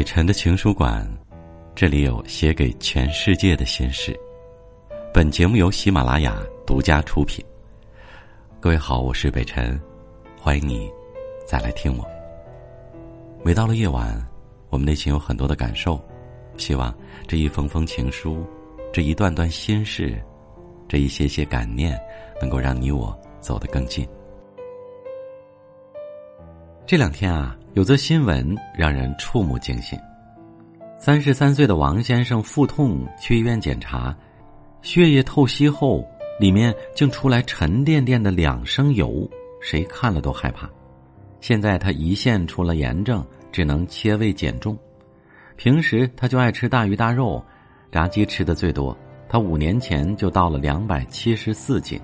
北辰的情书馆，这里有写给全世界的心事。本节目由喜马拉雅独家出品。各位好，我是北辰，欢迎你再来听我。每到了夜晚，我们内心有很多的感受，希望这一封封情书，这一段段心事，这一些些感念，能够让你我走得更近。这两天啊，有则新闻让人触目惊心。三十三岁的王先生腹痛去医院检查，血液透析后，里面竟出来沉甸甸的两升油，谁看了都害怕。现在他胰腺出了炎症，只能切胃减重。平时他就爱吃大鱼大肉，炸鸡吃的最多。他五年前就到了两百七十四斤。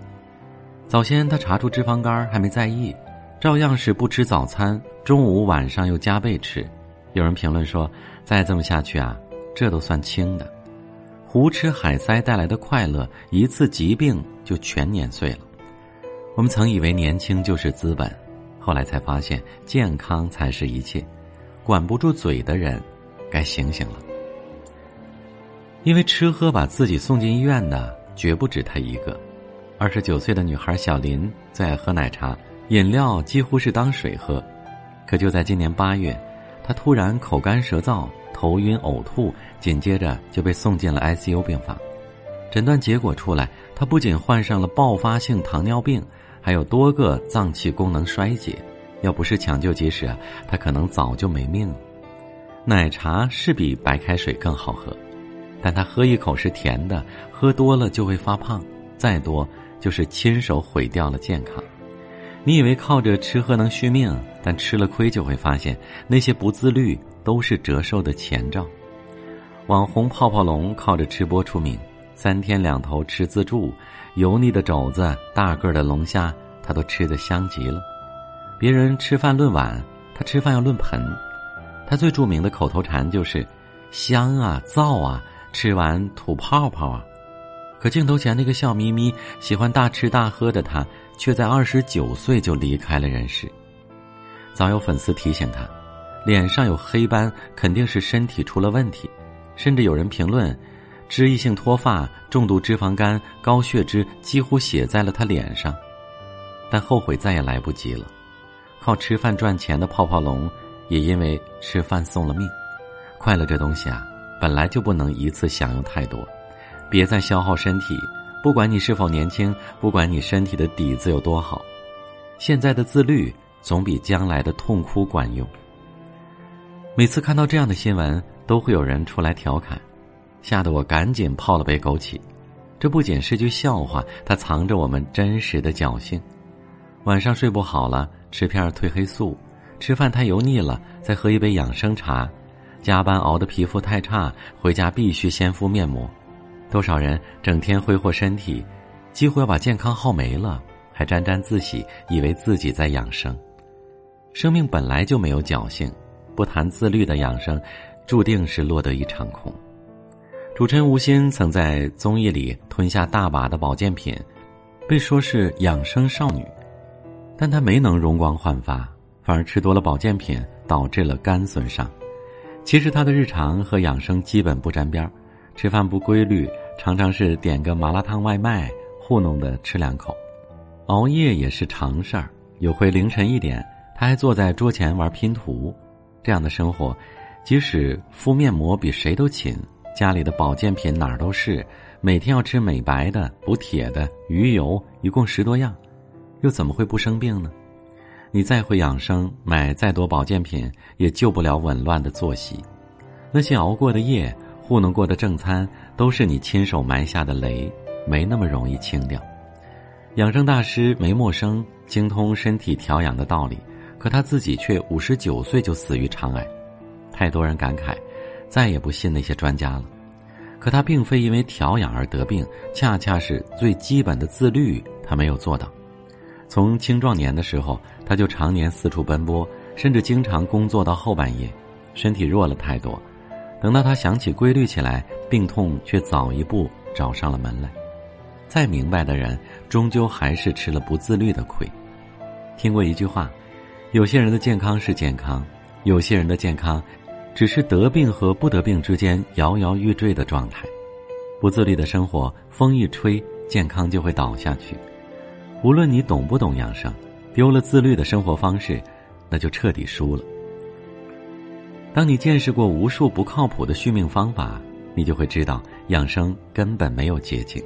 早先他查出脂肪肝，还没在意。照样是不吃早餐，中午晚上又加倍吃。有人评论说：“再这么下去啊，这都算轻的。胡吃海塞带来的快乐，一次疾病就全碾碎了。”我们曾以为年轻就是资本，后来才发现健康才是一切。管不住嘴的人，该醒醒了。因为吃喝把自己送进医院的，绝不止他一个。二十九岁的女孩小林最爱喝奶茶。饮料几乎是当水喝，可就在今年八月，他突然口干舌燥、头晕呕吐，紧接着就被送进了 ICU 病房。诊断结果出来，他不仅患上了爆发性糖尿病，还有多个脏器功能衰竭。要不是抢救及时啊，他可能早就没命了。奶茶是比白开水更好喝，但他喝一口是甜的，喝多了就会发胖，再多就是亲手毁掉了健康。你以为靠着吃喝能续命，但吃了亏就会发现那些不自律都是折寿的前兆。网红泡泡龙靠着吃播出名，三天两头吃自助，油腻的肘子、大个的龙虾，他都吃得香极了。别人吃饭论碗，他吃饭要论盆。他最著名的口头禅就是“香啊，燥啊，吃完吐泡泡啊”。可镜头前那个笑眯眯、喜欢大吃大喝的他。却在二十九岁就离开了人世。早有粉丝提醒他，脸上有黑斑肯定是身体出了问题，甚至有人评论，脂溢性脱发、重度脂肪肝、高血脂几乎写在了他脸上。但后悔再也来不及了。靠吃饭赚钱的泡泡龙，也因为吃饭送了命。快乐这东西啊，本来就不能一次享用太多，别再消耗身体。不管你是否年轻，不管你身体的底子有多好，现在的自律总比将来的痛哭管用。每次看到这样的新闻，都会有人出来调侃，吓得我赶紧泡了杯枸杞。这不仅是句笑话，它藏着我们真实的侥幸。晚上睡不好了，吃片褪黑素；吃饭太油腻了，再喝一杯养生茶；加班熬的皮肤太差，回家必须先敷面膜。多少人整天挥霍身体，几乎要把健康耗没了，还沾沾自喜，以为自己在养生。生命本来就没有侥幸，不谈自律的养生，注定是落得一场空。主持人吴昕曾在综艺里吞下大把的保健品，被说是养生少女，但她没能容光焕发，反而吃多了保健品，导致了肝损伤。其实她的日常和养生基本不沾边儿。吃饭不规律，常常是点个麻辣烫外卖糊弄的吃两口，熬夜也是常事儿。有回凌晨一点，他还坐在桌前玩拼图。这样的生活，即使敷面膜比谁都勤，家里的保健品哪儿都是，每天要吃美白的、补铁的、鱼油，一共十多样，又怎么会不生病呢？你再会养生，买再多保健品，也救不了紊乱的作息。那些熬过的夜。糊弄过的正餐都是你亲手埋下的雷，没那么容易清掉。养生大师梅默生精通身体调养的道理，可他自己却五十九岁就死于肠癌。太多人感慨，再也不信那些专家了。可他并非因为调养而得病，恰恰是最基本的自律他没有做到。从青壮年的时候，他就常年四处奔波，甚至经常工作到后半夜，身体弱了太多。等到他想起规律起来，病痛却早一步找上了门来。再明白的人，终究还是吃了不自律的亏。听过一句话：有些人的健康是健康，有些人的健康只是得病和不得病之间摇摇欲坠的状态。不自律的生活，风一吹，健康就会倒下去。无论你懂不懂养生，丢了自律的生活方式，那就彻底输了。当你见识过无数不靠谱的续命方法，你就会知道养生根本没有捷径。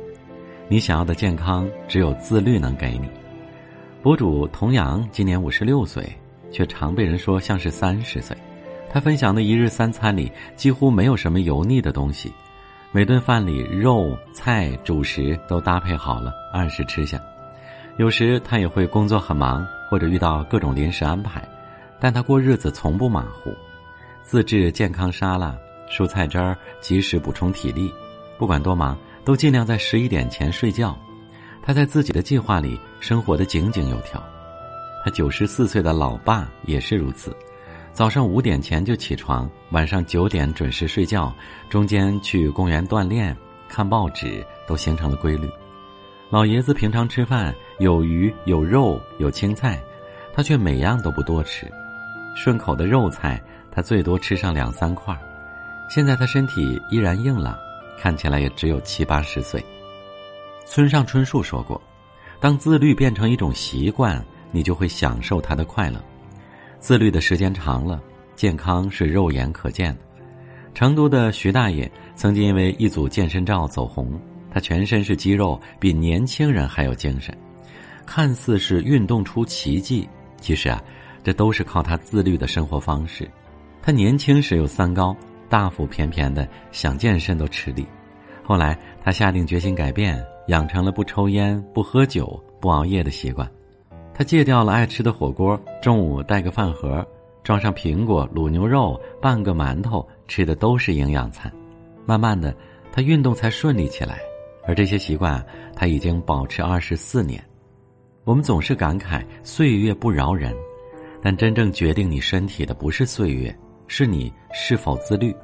你想要的健康，只有自律能给你。博主童阳今年五十六岁，却常被人说像是三十岁。他分享的一日三餐里几乎没有什么油腻的东西，每顿饭里肉菜主食都搭配好了，按时吃下。有时他也会工作很忙，或者遇到各种临时安排，但他过日子从不马虎，自制健康沙拉、蔬菜汁儿，及时补充体力。不管多忙，都尽量在十一点前睡觉。他在自己的计划里生活的井井有条。他九十四岁的老爸也是如此。早上五点前就起床，晚上九点准时睡觉，中间去公园锻炼、看报纸，都形成了规律。老爷子平常吃饭有鱼有肉有青菜，他却每样都不多吃。顺口的肉菜，他最多吃上两三块。现在他身体依然硬朗，看起来也只有七八十岁。村上春树说过：“当自律变成一种习惯，你就会享受它的快乐。”自律的时间长了，健康是肉眼可见的。成都的徐大爷曾经因为一组健身照走红，他全身是肌肉，比年轻人还有精神，看似是运动出奇迹，其实啊，这都是靠他自律的生活方式。他年轻时有三高，大腹便便的，想健身都吃力。后来他下定决心改变，养成了不抽烟、不喝酒、不熬夜的习惯。他戒掉了爱吃的火锅，中午带个饭盒，装上苹果、卤牛肉、半个馒头，吃的都是营养餐。慢慢的，他运动才顺利起来，而这些习惯他已经保持二十四年。我们总是感慨岁月不饶人，但真正决定你身体的不是岁月，是你是否自律。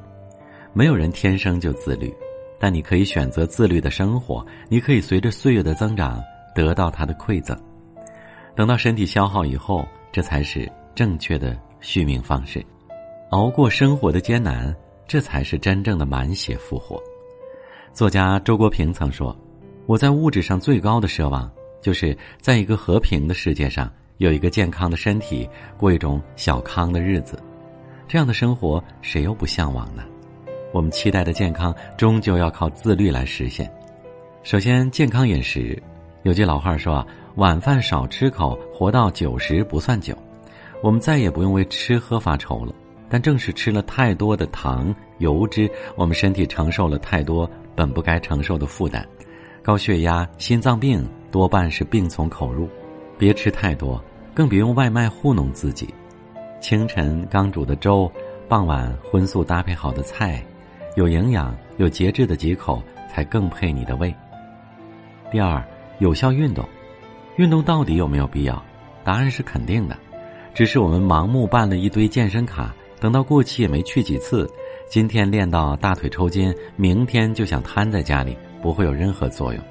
没有人天生就自律，但你可以选择自律的生活，你可以随着岁月的增长得到它的馈赠。等到身体消耗以后，这才是正确的续命方式。熬过生活的艰难，这才是真正的满血复活。作家周国平曾说：“我在物质上最高的奢望，就是在一个和平的世界上，有一个健康的身体，过一种小康的日子。这样的生活，谁又不向往呢？我们期待的健康，终究要靠自律来实现。首先，健康饮食。有句老话说啊。”晚饭少吃口，活到九十不算久。我们再也不用为吃喝发愁了。但正是吃了太多的糖、油脂，我们身体承受了太多本不该承受的负担。高血压、心脏病多半是病从口入。别吃太多，更别用外卖糊弄自己。清晨刚煮的粥，傍晚荤素搭配好的菜，有营养、有节制的几口，才更配你的胃。第二，有效运动。运动到底有没有必要？答案是肯定的，只是我们盲目办了一堆健身卡，等到过期也没去几次。今天练到大腿抽筋，明天就想瘫在家里，不会有任何作用。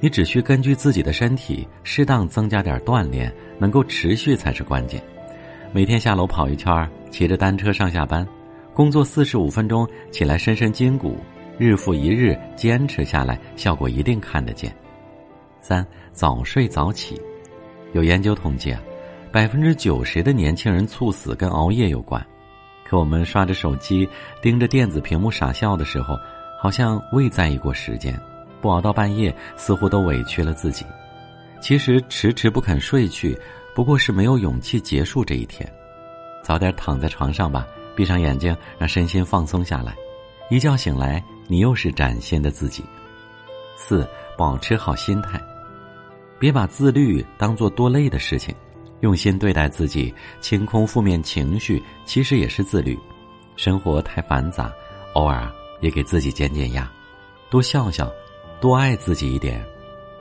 你只需根据自己的身体，适当增加点锻炼，能够持续才是关键。每天下楼跑一圈，骑着单车上下班，工作四十五分钟，起来伸伸筋骨，日复一日坚持下来，效果一定看得见。三早睡早起，有研究统计啊，百分之九十的年轻人猝死跟熬夜有关。可我们刷着手机，盯着电子屏幕傻笑的时候，好像未在意过时间。不熬到半夜，似乎都委屈了自己。其实迟迟不肯睡去，不过是没有勇气结束这一天。早点躺在床上吧，闭上眼睛，让身心放松下来。一觉醒来，你又是崭新的自己。四保持好心态。别把自律当做多累的事情，用心对待自己，清空负面情绪，其实也是自律。生活太繁杂，偶尔也给自己减减压，多笑笑，多爱自己一点，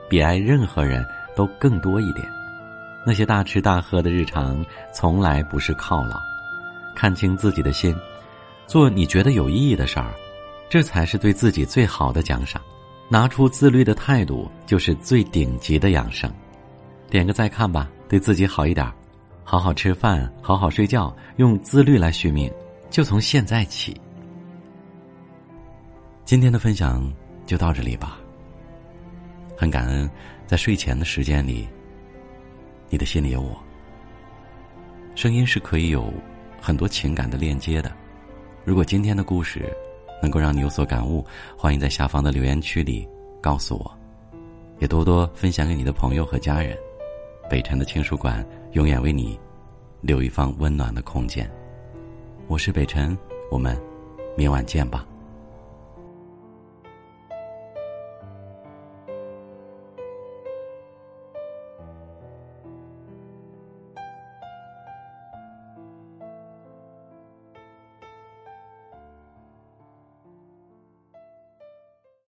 比爱任何人都更多一点。那些大吃大喝的日常，从来不是犒劳。看清自己的心，做你觉得有意义的事儿，这才是对自己最好的奖赏。拿出自律的态度，就是最顶级的养生。点个再看吧，对自己好一点，好好吃饭，好好睡觉，用自律来续命，就从现在起。今天的分享就到这里吧。很感恩，在睡前的时间里，你的心里有我。声音是可以有很多情感的链接的。如果今天的故事能够让你有所感悟，欢迎在下方的留言区里告诉我，也多多分享给你的朋友和家人。北辰的情书馆永远为你留一方温暖的空间。我是北辰，我们明晚见吧。